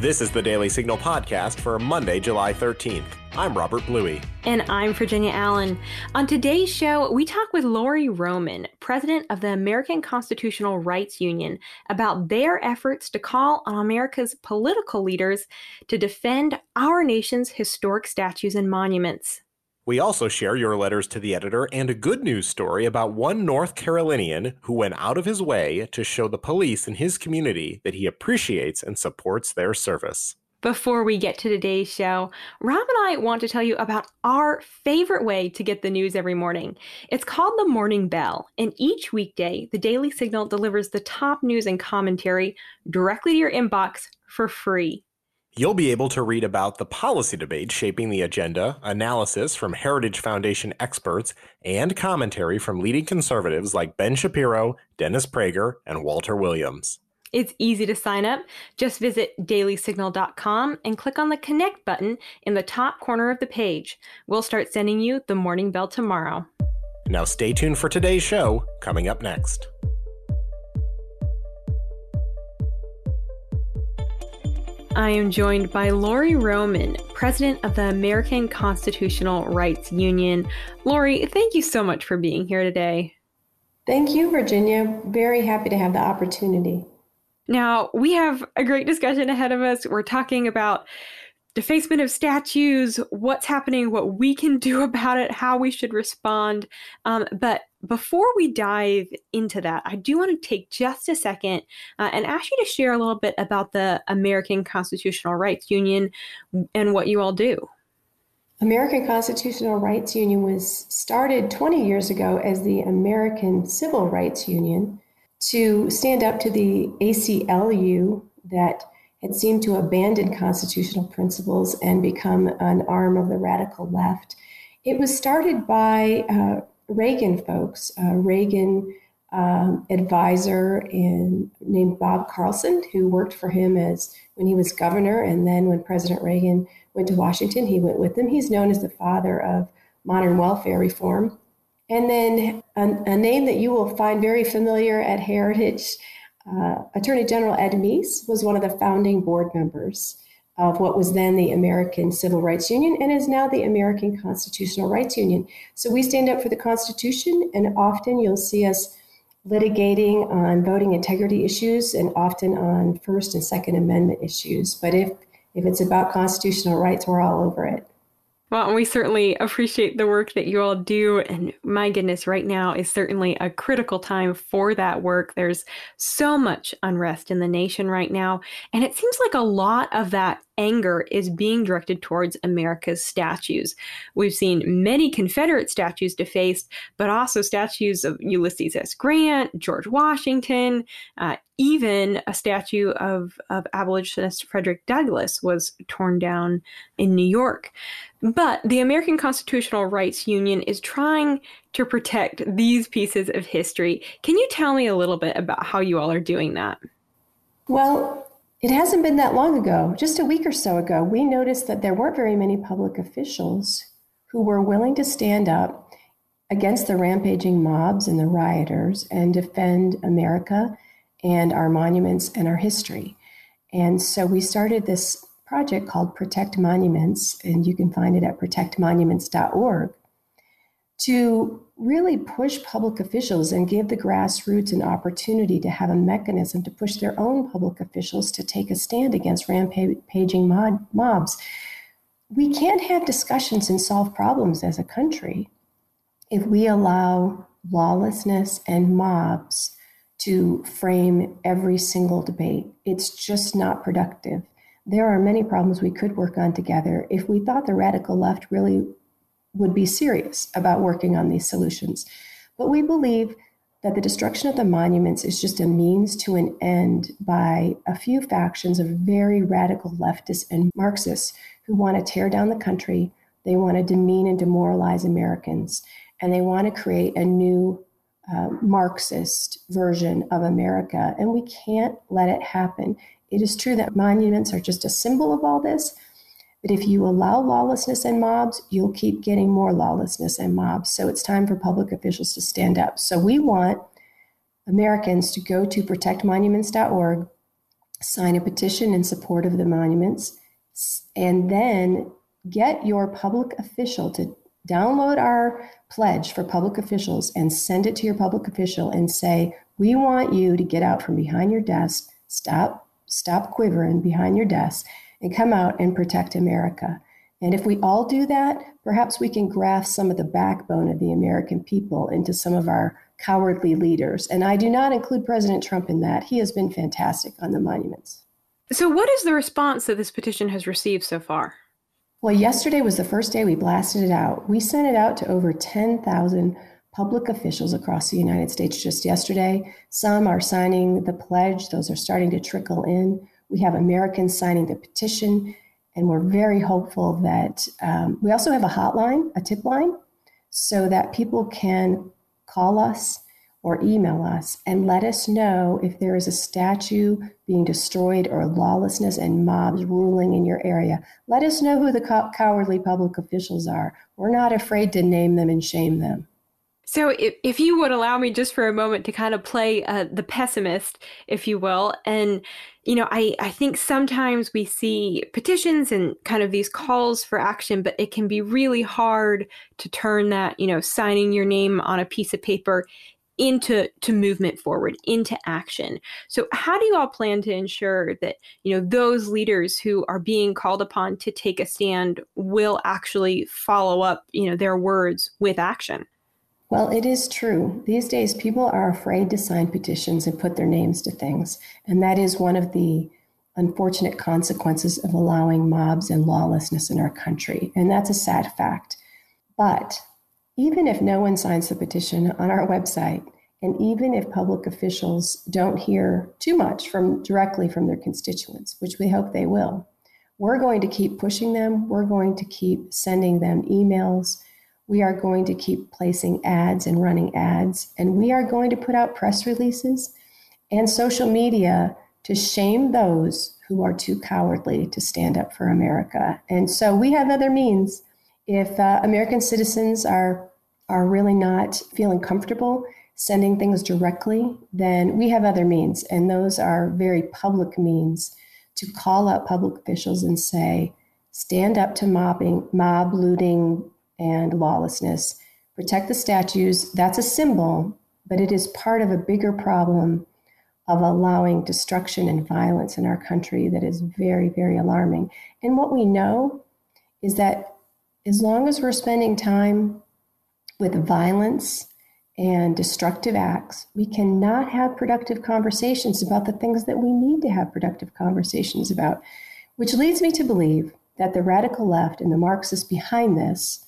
This is the Daily Signal podcast for Monday, July 13th. I'm Robert Bluey. And I'm Virginia Allen. On today's show, we talk with Lori Roman, president of the American Constitutional Rights Union, about their efforts to call on America's political leaders to defend our nation's historic statues and monuments. We also share your letters to the editor and a good news story about one North Carolinian who went out of his way to show the police in his community that he appreciates and supports their service. Before we get to today's show, Rob and I want to tell you about our favorite way to get the news every morning. It's called the Morning Bell, and each weekday, the Daily Signal delivers the top news and commentary directly to your inbox for free. You'll be able to read about the policy debate shaping the agenda, analysis from Heritage Foundation experts, and commentary from leading conservatives like Ben Shapiro, Dennis Prager, and Walter Williams. It's easy to sign up. Just visit dailysignal.com and click on the connect button in the top corner of the page. We'll start sending you the morning bell tomorrow. Now, stay tuned for today's show, coming up next. I am joined by Lori Roman, president of the American Constitutional Rights Union. Lori, thank you so much for being here today. Thank you, Virginia. Very happy to have the opportunity. Now, we have a great discussion ahead of us. We're talking about defacement of statues, what's happening, what we can do about it, how we should respond. Um, but before we dive into that, I do want to take just a second uh, and ask you to share a little bit about the American Constitutional Rights Union and what you all do. American Constitutional Rights Union was started 20 years ago as the American Civil Rights Union to stand up to the ACLU that had seemed to abandon constitutional principles and become an arm of the radical left. It was started by uh, Reagan folks, uh, Reagan um, advisor in, named Bob Carleson, who worked for him as when he was governor, and then when President Reagan went to Washington, he went with him. He's known as the father of modern welfare reform. And then a name that you will find very familiar at Heritage uh, Attorney General Ed Meese was one of the founding board members of what was then the American Civil Rights Union and is now the American Constitutional Rights Union. So we stand up for the Constitution, and often you'll see us litigating on voting integrity issues and often on First and Second Amendment issues. But if if it's about constitutional rights, we're all over it. Well, we certainly appreciate the work that you all do. And my goodness, right now is certainly a critical time for that work. There's so much unrest in the nation right now. And it seems like a lot of that anger is being directed towards America's statues. We've seen many Confederate statues defaced, but also statues of Ulysses S. Grant, George Washington, uh, even a statue of, of abolitionist Frederick Douglass was torn down in New York. But the American Constitutional Rights Union is trying to protect these pieces of history. Can you tell me a little bit about how you all are doing that? Well, it hasn't been that long ago, just a week or so ago, we noticed that there weren't very many public officials who were willing to stand up against the rampaging mobs and the rioters and defend America and our monuments and our history. And so we started this project called Protect Monuments, and you can find it at protectmonuments.org, to really push public officials and give the grassroots an opportunity to have a mechanism to push their own public officials to take a stand against rampaging mob- mobs. We can't have discussions and solve problems as a country if we allow lawlessness and mobs to frame every single debate. It's just not productive. There are many problems we could work on together if we thought the radical left really would be serious about working on these solutions. But we believe that the destruction of the monuments is just a means to an end by a few factions of very radical leftists and Marxists who want to tear down the country. They want to demean and demoralize Americans, and they want to create a new uh, Marxist version of America. And we can't let it happen. It is true that monuments are just a symbol of all this, but if you allow lawlessness and mobs, you'll keep getting more lawlessness and mobs. So it's time for public officials to stand up. So we want Americans to go to protectmonuments.org sign a petition in support of the monuments, and then get your public official to download our pledge for public officials and send it to your public official and say, "We want you to get out from behind your desk, stop stop quivering behind your desk and come out and protect America." And if we all do that, perhaps we can graft some of the backbone of the American people into some of our cowardly leaders. And I do not include President Trump in that. He has been fantastic on the monuments. So, what is the response that this petition has received so far? Well, yesterday was the first day we blasted it out. We sent it out to over 10,000 public officials across the United States just yesterday. Some are signing the pledge, those are starting to trickle in. We have Americans signing the petition, and we're very hopeful that um, we also have a hotline, a tip line, so that people can call us or email us and let us know if there is a statue being destroyed or lawlessness and mobs ruling in your area. Let us know who the co- cowardly public officials are. We're not afraid to name them and shame them. So, if, if you would allow me just for a moment to kind of play uh, the pessimist, if you will, and you know, I, I think sometimes we see petitions and kind of these calls for action, but it can be really hard to turn that, you know, signing your name on a piece of paper into to movement forward into action. So how do you all plan to ensure that you know those leaders who are being called upon to take a stand will actually follow up you know their words with action well, it is true. These days, people are afraid to sign petitions and put their names to things. And that is one of the unfortunate consequences of allowing mobs and lawlessness in our country. And that's a sad fact. But even if no one signs the petition on our website, and even if public officials don't hear too much from directly from their constituents, which we hope they will, we're going to keep pushing them. We're going to keep sending them emails we are going to keep placing ads and running ads, and we are going to put out press releases and social media to shame those who are too cowardly to stand up for America. And so we have other means. If uh, American citizens are are really not feeling comfortable sending things directly, then we have other means, and those are very public means to call up public officials and say, stand up to mobbing, mob looting, and lawlessness. Protect the statues, that's a symbol, but it is part of a bigger problem of allowing destruction and violence in our country that is very, very alarming. And what we know is that as long as we're spending time with violence and destructive acts, we cannot have productive conversations about the things that we need to have productive conversations about, which leads me to believe that the radical left and the Marxists behind this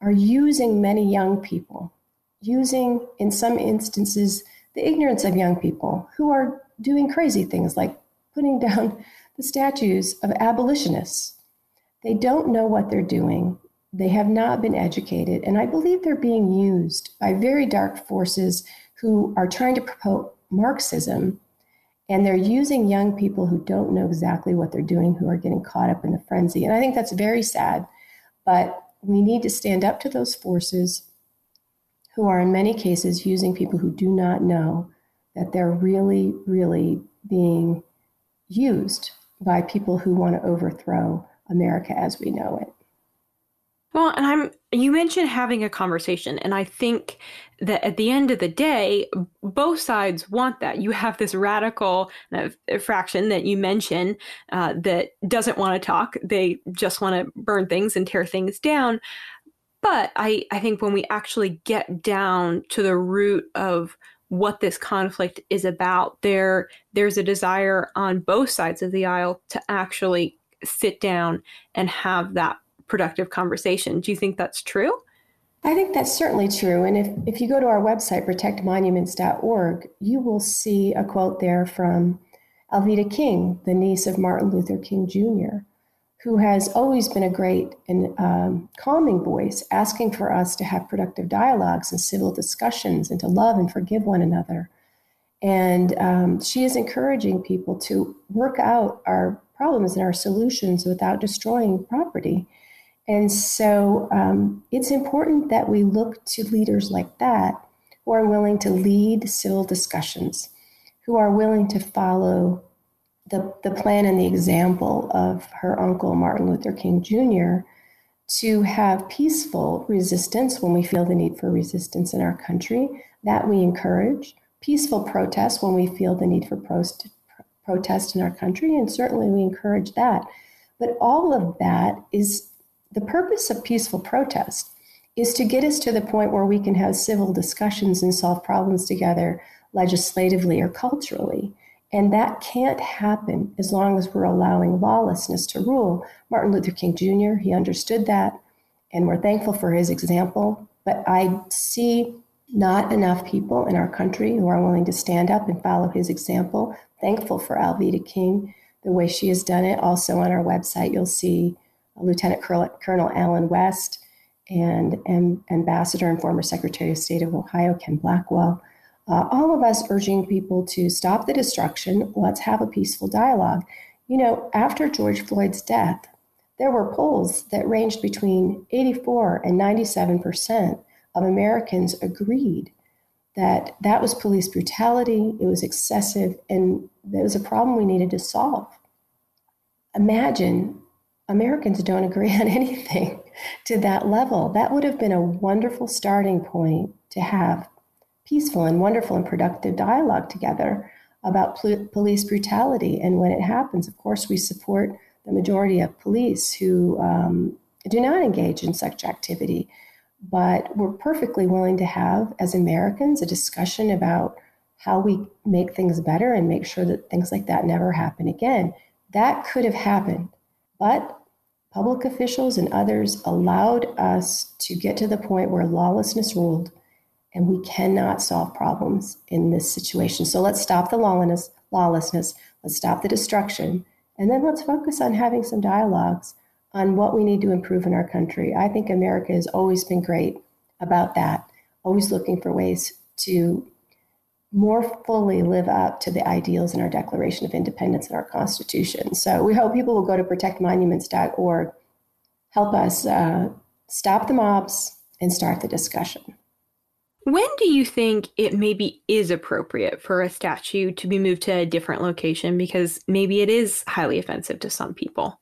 are using many young people, using, in some instances, the ignorance of young people who are doing crazy things like putting down the statues of abolitionists. They don't know what they're doing. They have not been educated. And I believe they're being used by very dark forces who are trying to promote Marxism. And they're using young people who don't know exactly what they're doing, who are getting caught up in the frenzy. And I think that's very sad. But we need to stand up to those forces who are, in many cases, using people who do not know that they're really, really being used by people who want to overthrow America as we know it. Well, and I'm you mentioned having a conversation and I think that at the end of the day both sides want that. You have this radical uh, fraction that you mentioned uh, that doesn't want to talk. They just want to burn things and tear things down. But I I think when we actually get down to the root of what this conflict is about, there there's a desire on both sides of the aisle to actually sit down and have that productive conversation. Do you think that's true? I think that's certainly true. And if, if you go to our website, protectmonuments.org, you will see a quote there from Alveda King, the niece of Martin Luther King Jr., who has always been a great and um, calming voice, asking for us to have productive dialogues and civil discussions and to love and forgive one another. And um, she is encouraging people to work out our problems and our solutions without destroying property. And so um, it's important that we look to leaders like that who are willing to lead civil discussions, who are willing to follow the, the plan and the example of her uncle, Martin Luther King Jr., to have peaceful resistance when we feel the need for resistance in our country. That we encourage. Peaceful protest when we feel the need for prost- protest in our country, and certainly we encourage that. But all of that is the purpose of peaceful protest is to get us to the point where we can have civil discussions and solve problems together legislatively or culturally. And that can't happen as long as we're allowing lawlessness to rule. Martin Luther King Jr., he understood that, and we're thankful for his example. But I see not enough people in our country who are willing to stand up and follow his example. Thankful for Alveda King, the way she has done it. Also on our website, you'll see Lieutenant Colonel Allen West and, and Ambassador and former Secretary of State of Ohio, Ken Blackwell uh, all of us urging people to stop the destruction, let's have a peaceful dialogue. You know, after George Floyd's death, there were polls that ranged between 84 and 97 percent of Americans agreed that that was police brutality, it was excessive, and it was a problem we needed to solve. Imagine Americans don't agree on anything to that level. That would have been a wonderful starting point to have peaceful and wonderful and productive dialogue together about pl- police brutality. And when it happens, of course, we support the majority of police who um, do not engage in such activity. But we're perfectly willing to have, as Americans, a discussion about how we make things better and make sure that things like that never happen again. That could have happened. But public officials and others allowed us to get to the point where lawlessness ruled and we cannot solve problems in this situation. So let's stop the lawlessness, lawlessness, let's stop the destruction, and then let's focus on having some dialogues on what we need to improve in our country. I think America has always been great about that, always looking for ways to more fully live up to the ideals in our Declaration of Independence and our Constitution. So we hope people will go to protectmonuments.org, help us uh, stop the mobs, and start the discussion. When do you think it maybe is appropriate for a statue to be moved to a different location because maybe it is highly offensive to some people?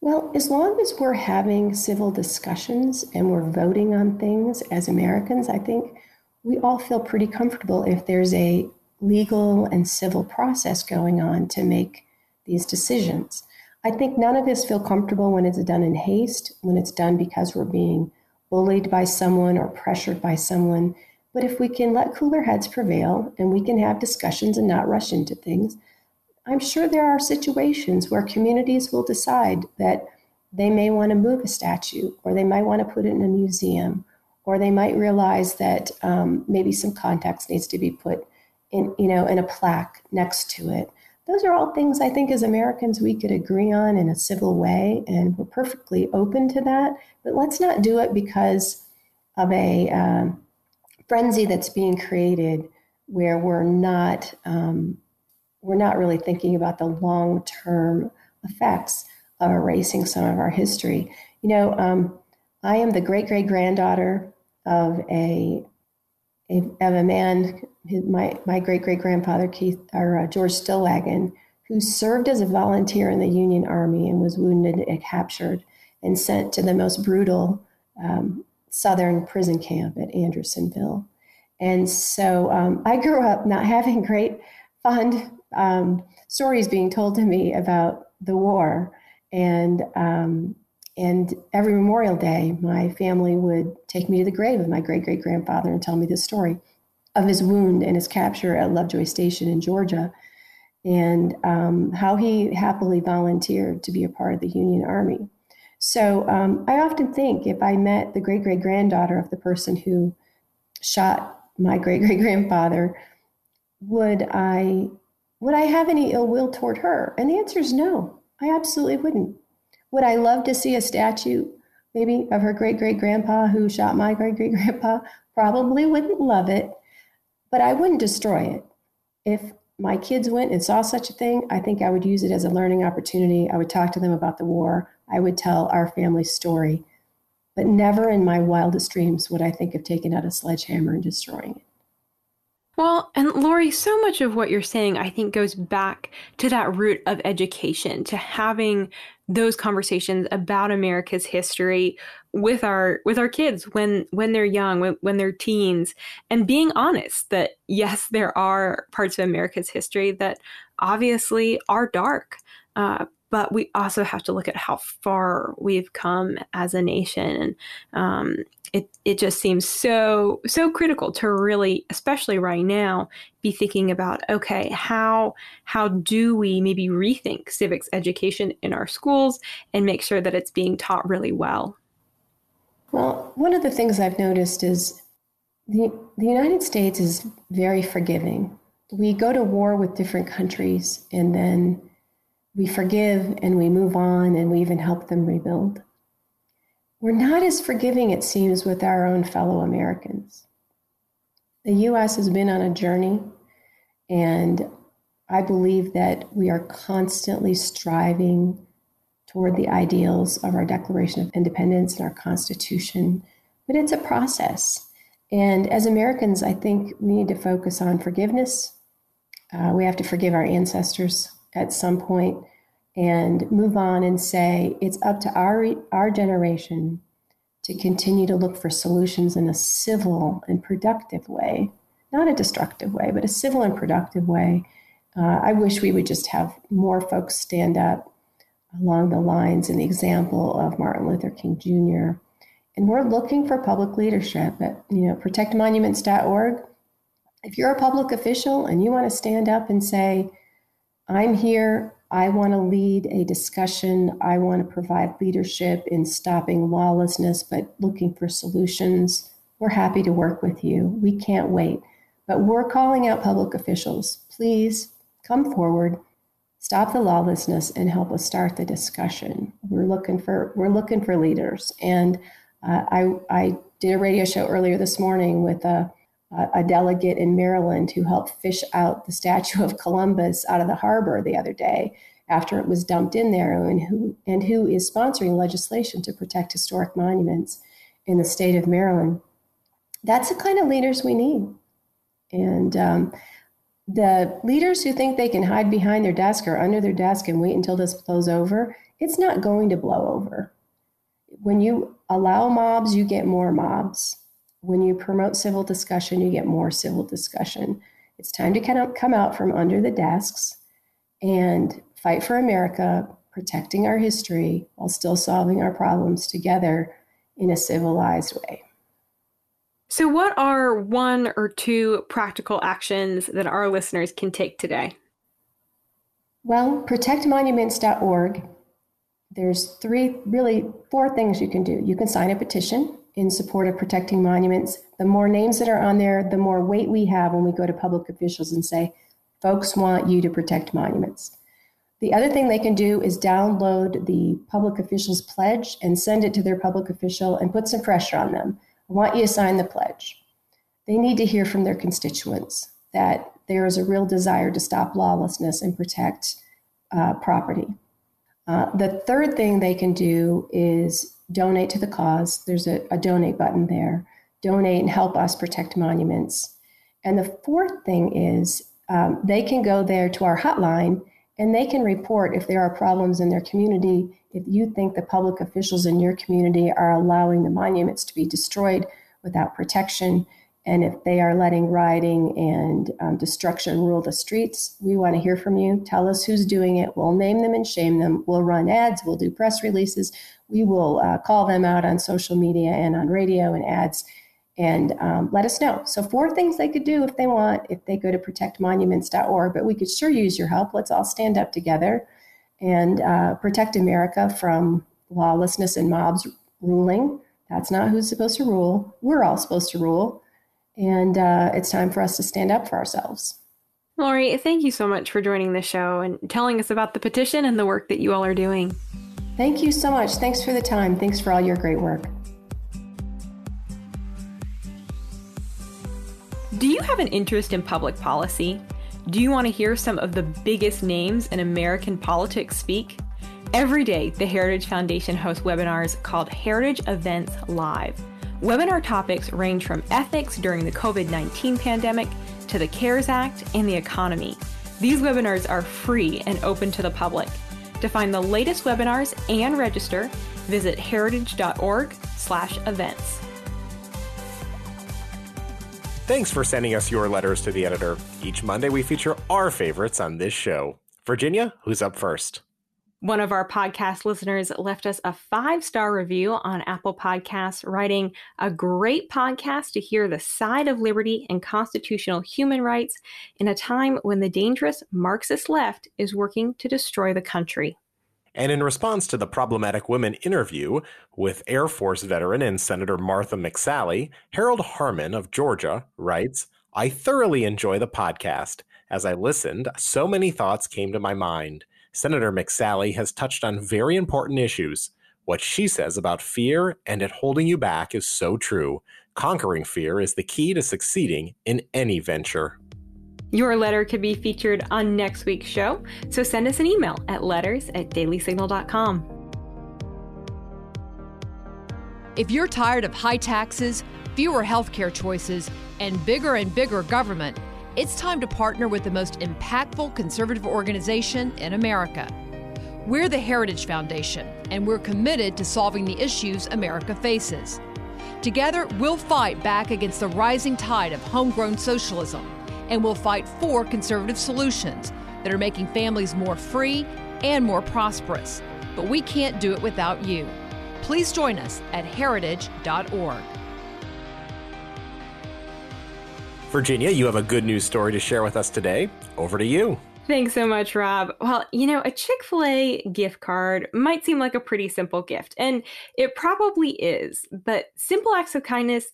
Well, as long as we're having civil discussions and we're voting on things as Americans, I think we all feel pretty comfortable if there's a legal and civil process going on to make these decisions. I think none of us feel comfortable when it's done in haste, when it's done because we're being bullied by someone or pressured by someone but if we can let cooler heads prevail and we can have discussions and not rush into things, I'm sure there are situations where communities will decide that they may want to move a statue or they might want to put it in a museum or they might realize that um, maybe some context needs to be put in, you know, in a plaque next to it. Those are all things I think as Americans we could agree on in a civil way, and we're perfectly open to that. But let's not do it because of a um, frenzy that's being created where we're not um, we're not really thinking about the long term effects of erasing some of our history. You know, um, I am the great great granddaughter of a, of a man, my my great great grandfather Keith or uh, George Stillwagon, who served as a volunteer in the Union Army and was wounded and captured and sent to the most brutal um, Southern prison camp at Andersonville. And so um, I grew up not having great, fond um, stories being told to me about the war. And, um, and every Memorial Day, my family would take me to the grave of my great great grandfather and tell me the story of his wound and his capture at Lovejoy Station in Georgia and um, how he happily volunteered to be a part of the Union Army. So um, I often think if I met the great great granddaughter of the person who shot my great great grandfather, would I would I have any ill will toward her? And the answer is no. I absolutely wouldn't. Would I love to see a statue, maybe of her great great grandpa who shot my great great grandpa? Probably wouldn't love it, but I wouldn't destroy it. If my kids went and saw such a thing, I think I would use it as a learning opportunity. I would talk to them about the war. I would tell our family story. But never in my wildest dreams would I think of taking out a sledgehammer and destroying it. Well, and Lori, so much of what you're saying, I think, goes back to that root of education, to having those conversations about America's history with our with our kids when when they're young, when, when they're teens, and being honest that yes, there are parts of America's history that obviously are dark. Uh, but we also have to look at how far we've come as a nation. And um, it, it just seems so, so critical to really, especially right now, be thinking about, okay, how, how do we maybe rethink civics education in our schools and make sure that it's being taught really well? Well, one of the things I've noticed is the, the United States is very forgiving. We go to war with different countries and then we forgive and we move on and we even help them rebuild. We're not as forgiving, it seems, with our own fellow Americans. The US has been on a journey, and I believe that we are constantly striving toward the ideals of our Declaration of Independence and our Constitution, but it's a process. And as Americans, I think we need to focus on forgiveness. Uh, we have to forgive our ancestors at some point and move on and say it's up to our our generation to continue to look for solutions in a civil and productive way, not a destructive way, but a civil and productive way. Uh, I wish we would just have more folks stand up along the lines and the example of Martin Luther King Jr. And we're looking for public leadership at you know protectmonuments.org. If you're a public official and you want to stand up and say, I'm here. I want to lead a discussion. I want to provide leadership in stopping lawlessness, but looking for solutions. We're happy to work with you. We can't wait. But we're calling out public officials. Please come forward, stop the lawlessness, and help us start the discussion. We're looking for we're looking for leaders. And uh, I I did a radio show earlier this morning with a a delegate in Maryland who helped fish out the statue of Columbus out of the harbor the other day after it was dumped in there, and who and who is sponsoring legislation to protect historic monuments in the state of Maryland. That's the kind of leaders we need, and um, the leaders who think they can hide behind their desk or under their desk and wait until this blows over, it's not going to blow over. When you allow mobs, you get more mobs when you promote civil discussion, you get more civil discussion. It's time to kind of come out from under the desks and fight for America, protecting our history while still solving our problems together in a civilized way. So, what are one or two practical actions that our listeners can take today? Well, protectmonuments.org, there's three, really four things you can do. You can sign a petition in support of protecting monuments. The more names that are on there, the more weight we have when we go to public officials and say, folks want you to protect monuments. The other thing they can do is download the public official's pledge and send it to their public official and put some pressure on them. I want you to sign the pledge. They need to hear from their constituents that there is a real desire to stop lawlessness and protect uh, property. Uh, the third thing they can do is donate to the cause. There's a, a donate button there. Donate and help us protect monuments. And the fourth thing is um, they can go there to our hotline and they can report if there are problems in their community. If you think the public officials in your community are allowing the monuments to be destroyed without protection, and if they are letting rioting and um, destruction rule the streets, we want to hear from you. Tell us who's doing it. We'll name them and shame them. We'll run ads. We'll do press releases. We will uh, call them out on social media and on radio and ads and um, let us know. So, four things they could do if they want, if they go to protectmonuments.org. But we could sure use your help. Let's all stand up together and uh, protect America from lawlessness and mobs ruling. That's not who's supposed to rule. We're all supposed to rule. And uh, it's time for us to stand up for ourselves. Lori, thank you so much for joining the show and telling us about the petition and the work that you all are doing. Thank you so much. Thanks for the time. Thanks for all your great work. Do you have an interest in public policy? Do you want to hear some of the biggest names in American politics speak? Every day, the Heritage Foundation hosts webinars called Heritage Events Live. Webinar topics range from ethics during the COVID 19 pandemic to the CARES Act and the economy. These webinars are free and open to the public. To find the latest webinars and register, visit heritage.org/events. Thanks for sending us your letters to the editor. Each Monday we feature our favorites on this show. Virginia, who's up first? One of our podcast listeners left us a five star review on Apple Podcasts, writing, A great podcast to hear the side of liberty and constitutional human rights in a time when the dangerous Marxist left is working to destroy the country. And in response to the problematic women interview with Air Force veteran and Senator Martha McSally, Harold Harmon of Georgia writes, I thoroughly enjoy the podcast. As I listened, so many thoughts came to my mind. Senator McSally has touched on very important issues. What she says about fear and it holding you back is so true. Conquering fear is the key to succeeding in any venture. Your letter could be featured on next week's show, so send us an email at letters at dailysignal.com. If you're tired of high taxes, fewer healthcare choices, and bigger and bigger government, it's time to partner with the most impactful conservative organization in America. We're the Heritage Foundation, and we're committed to solving the issues America faces. Together, we'll fight back against the rising tide of homegrown socialism, and we'll fight for conservative solutions that are making families more free and more prosperous. But we can't do it without you. Please join us at heritage.org. Virginia, you have a good news story to share with us today. Over to you. Thanks so much, Rob. Well, you know, a Chick fil A gift card might seem like a pretty simple gift, and it probably is, but simple acts of kindness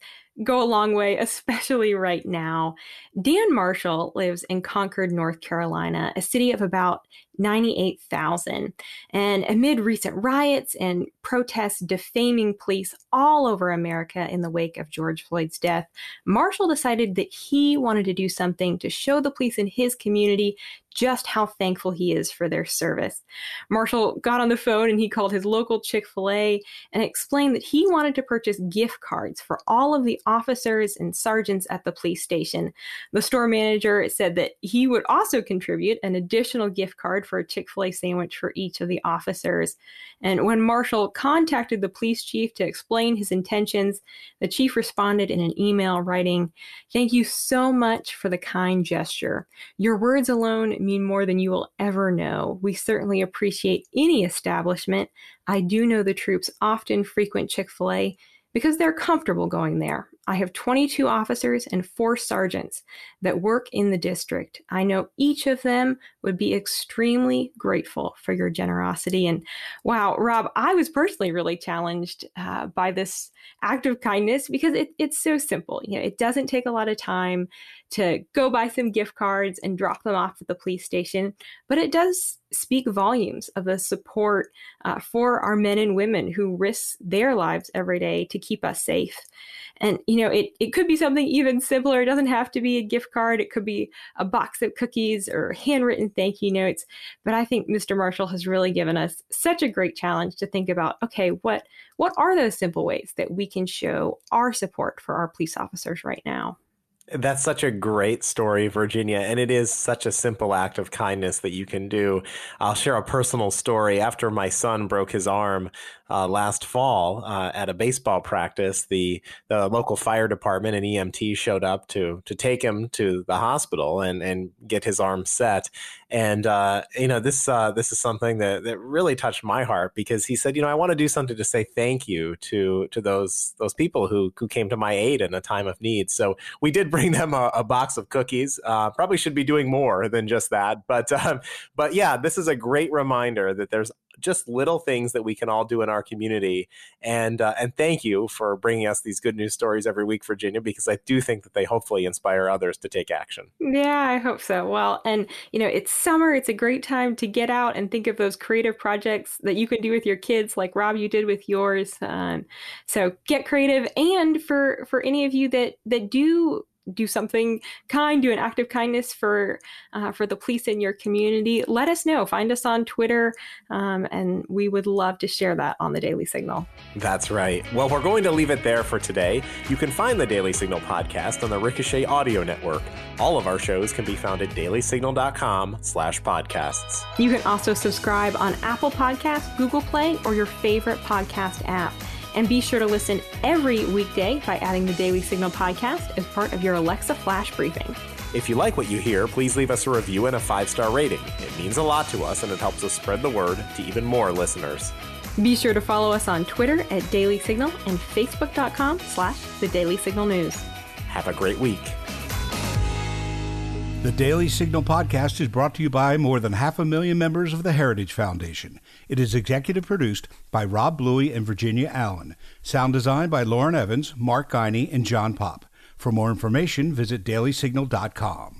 go a long way, especially right now. Dan Marshall lives in Concord, North Carolina, a city of about 98,000. And amid recent riots and protests defaming police all over America in the wake of George Floyd's death, Marshall decided that he wanted to do something to show the police in his community just how thankful he is for their service. Marshall got on the phone and he called his local Chick fil A and explained that he wanted to purchase gift cards for all of the officers and sergeants at the police station. The store manager said that he would also contribute an additional gift card for a Chick fil A sandwich for each of the officers. And when Marshall contacted the police chief to explain his intentions, the chief responded in an email writing, Thank you so much for the kind gesture. Your words alone mean more than you will ever know. We certainly appreciate any establishment. I do know the troops often frequent Chick fil A because they're comfortable going there. I have 22 officers and four sergeants that work in the district. I know each of them would be extremely grateful for your generosity. And wow, Rob, I was personally really challenged uh, by this act of kindness because it, it's so simple. You know, it doesn't take a lot of time to go buy some gift cards and drop them off at the police station, but it does speak volumes of the support uh, for our men and women who risk their lives every day to keep us safe. And, you know, it, it could be something even simpler. It doesn't have to be a gift card. It could be a box of cookies or handwritten thank you notes. But I think Mr. Marshall has really given us such a great challenge to think about, okay, what, what are those simple ways that we can show our support for our police officers right now? That's such a great story, Virginia, and it is such a simple act of kindness that you can do. I'll share a personal story. After my son broke his arm uh, last fall uh, at a baseball practice, the the local fire department and EMT showed up to to take him to the hospital and and get his arm set. And uh, you know this uh, this is something that that really touched my heart because he said, you know, I want to do something to say thank you to to those those people who who came to my aid in a time of need. So we did bring them a, a box of cookies. Uh, probably should be doing more than just that, but um, but yeah, this is a great reminder that there's just little things that we can all do in our community. And uh, and thank you for bringing us these good news stories every week, Virginia, because I do think that they hopefully inspire others to take action. Yeah, I hope so. Well, and you know, it's summer; it's a great time to get out and think of those creative projects that you can do with your kids, like Rob, you did with yours. Um, so get creative, and for for any of you that that do do something kind, do an act of kindness for uh, for the police in your community, let us know. Find us on Twitter, um, and we would love to share that on the Daily Signal. That's right. Well, we're going to leave it there for today. You can find the Daily Signal podcast on the Ricochet Audio Network. All of our shows can be found at dailysignal.com slash podcasts. You can also subscribe on Apple Podcasts, Google Play, or your favorite podcast app. And be sure to listen every weekday by adding the Daily Signal podcast as part of your Alexa Flash briefing. If you like what you hear, please leave us a review and a five star rating. It means a lot to us and it helps us spread the word to even more listeners. Be sure to follow us on Twitter at Daily Signal and Facebook.com slash The Daily Signal News. Have a great week. The Daily Signal podcast is brought to you by more than half a million members of the Heritage Foundation. It is executive produced by Rob Bluey and Virginia Allen. Sound designed by Lauren Evans, Mark Guiney, and John Popp. For more information, visit dailysignal.com.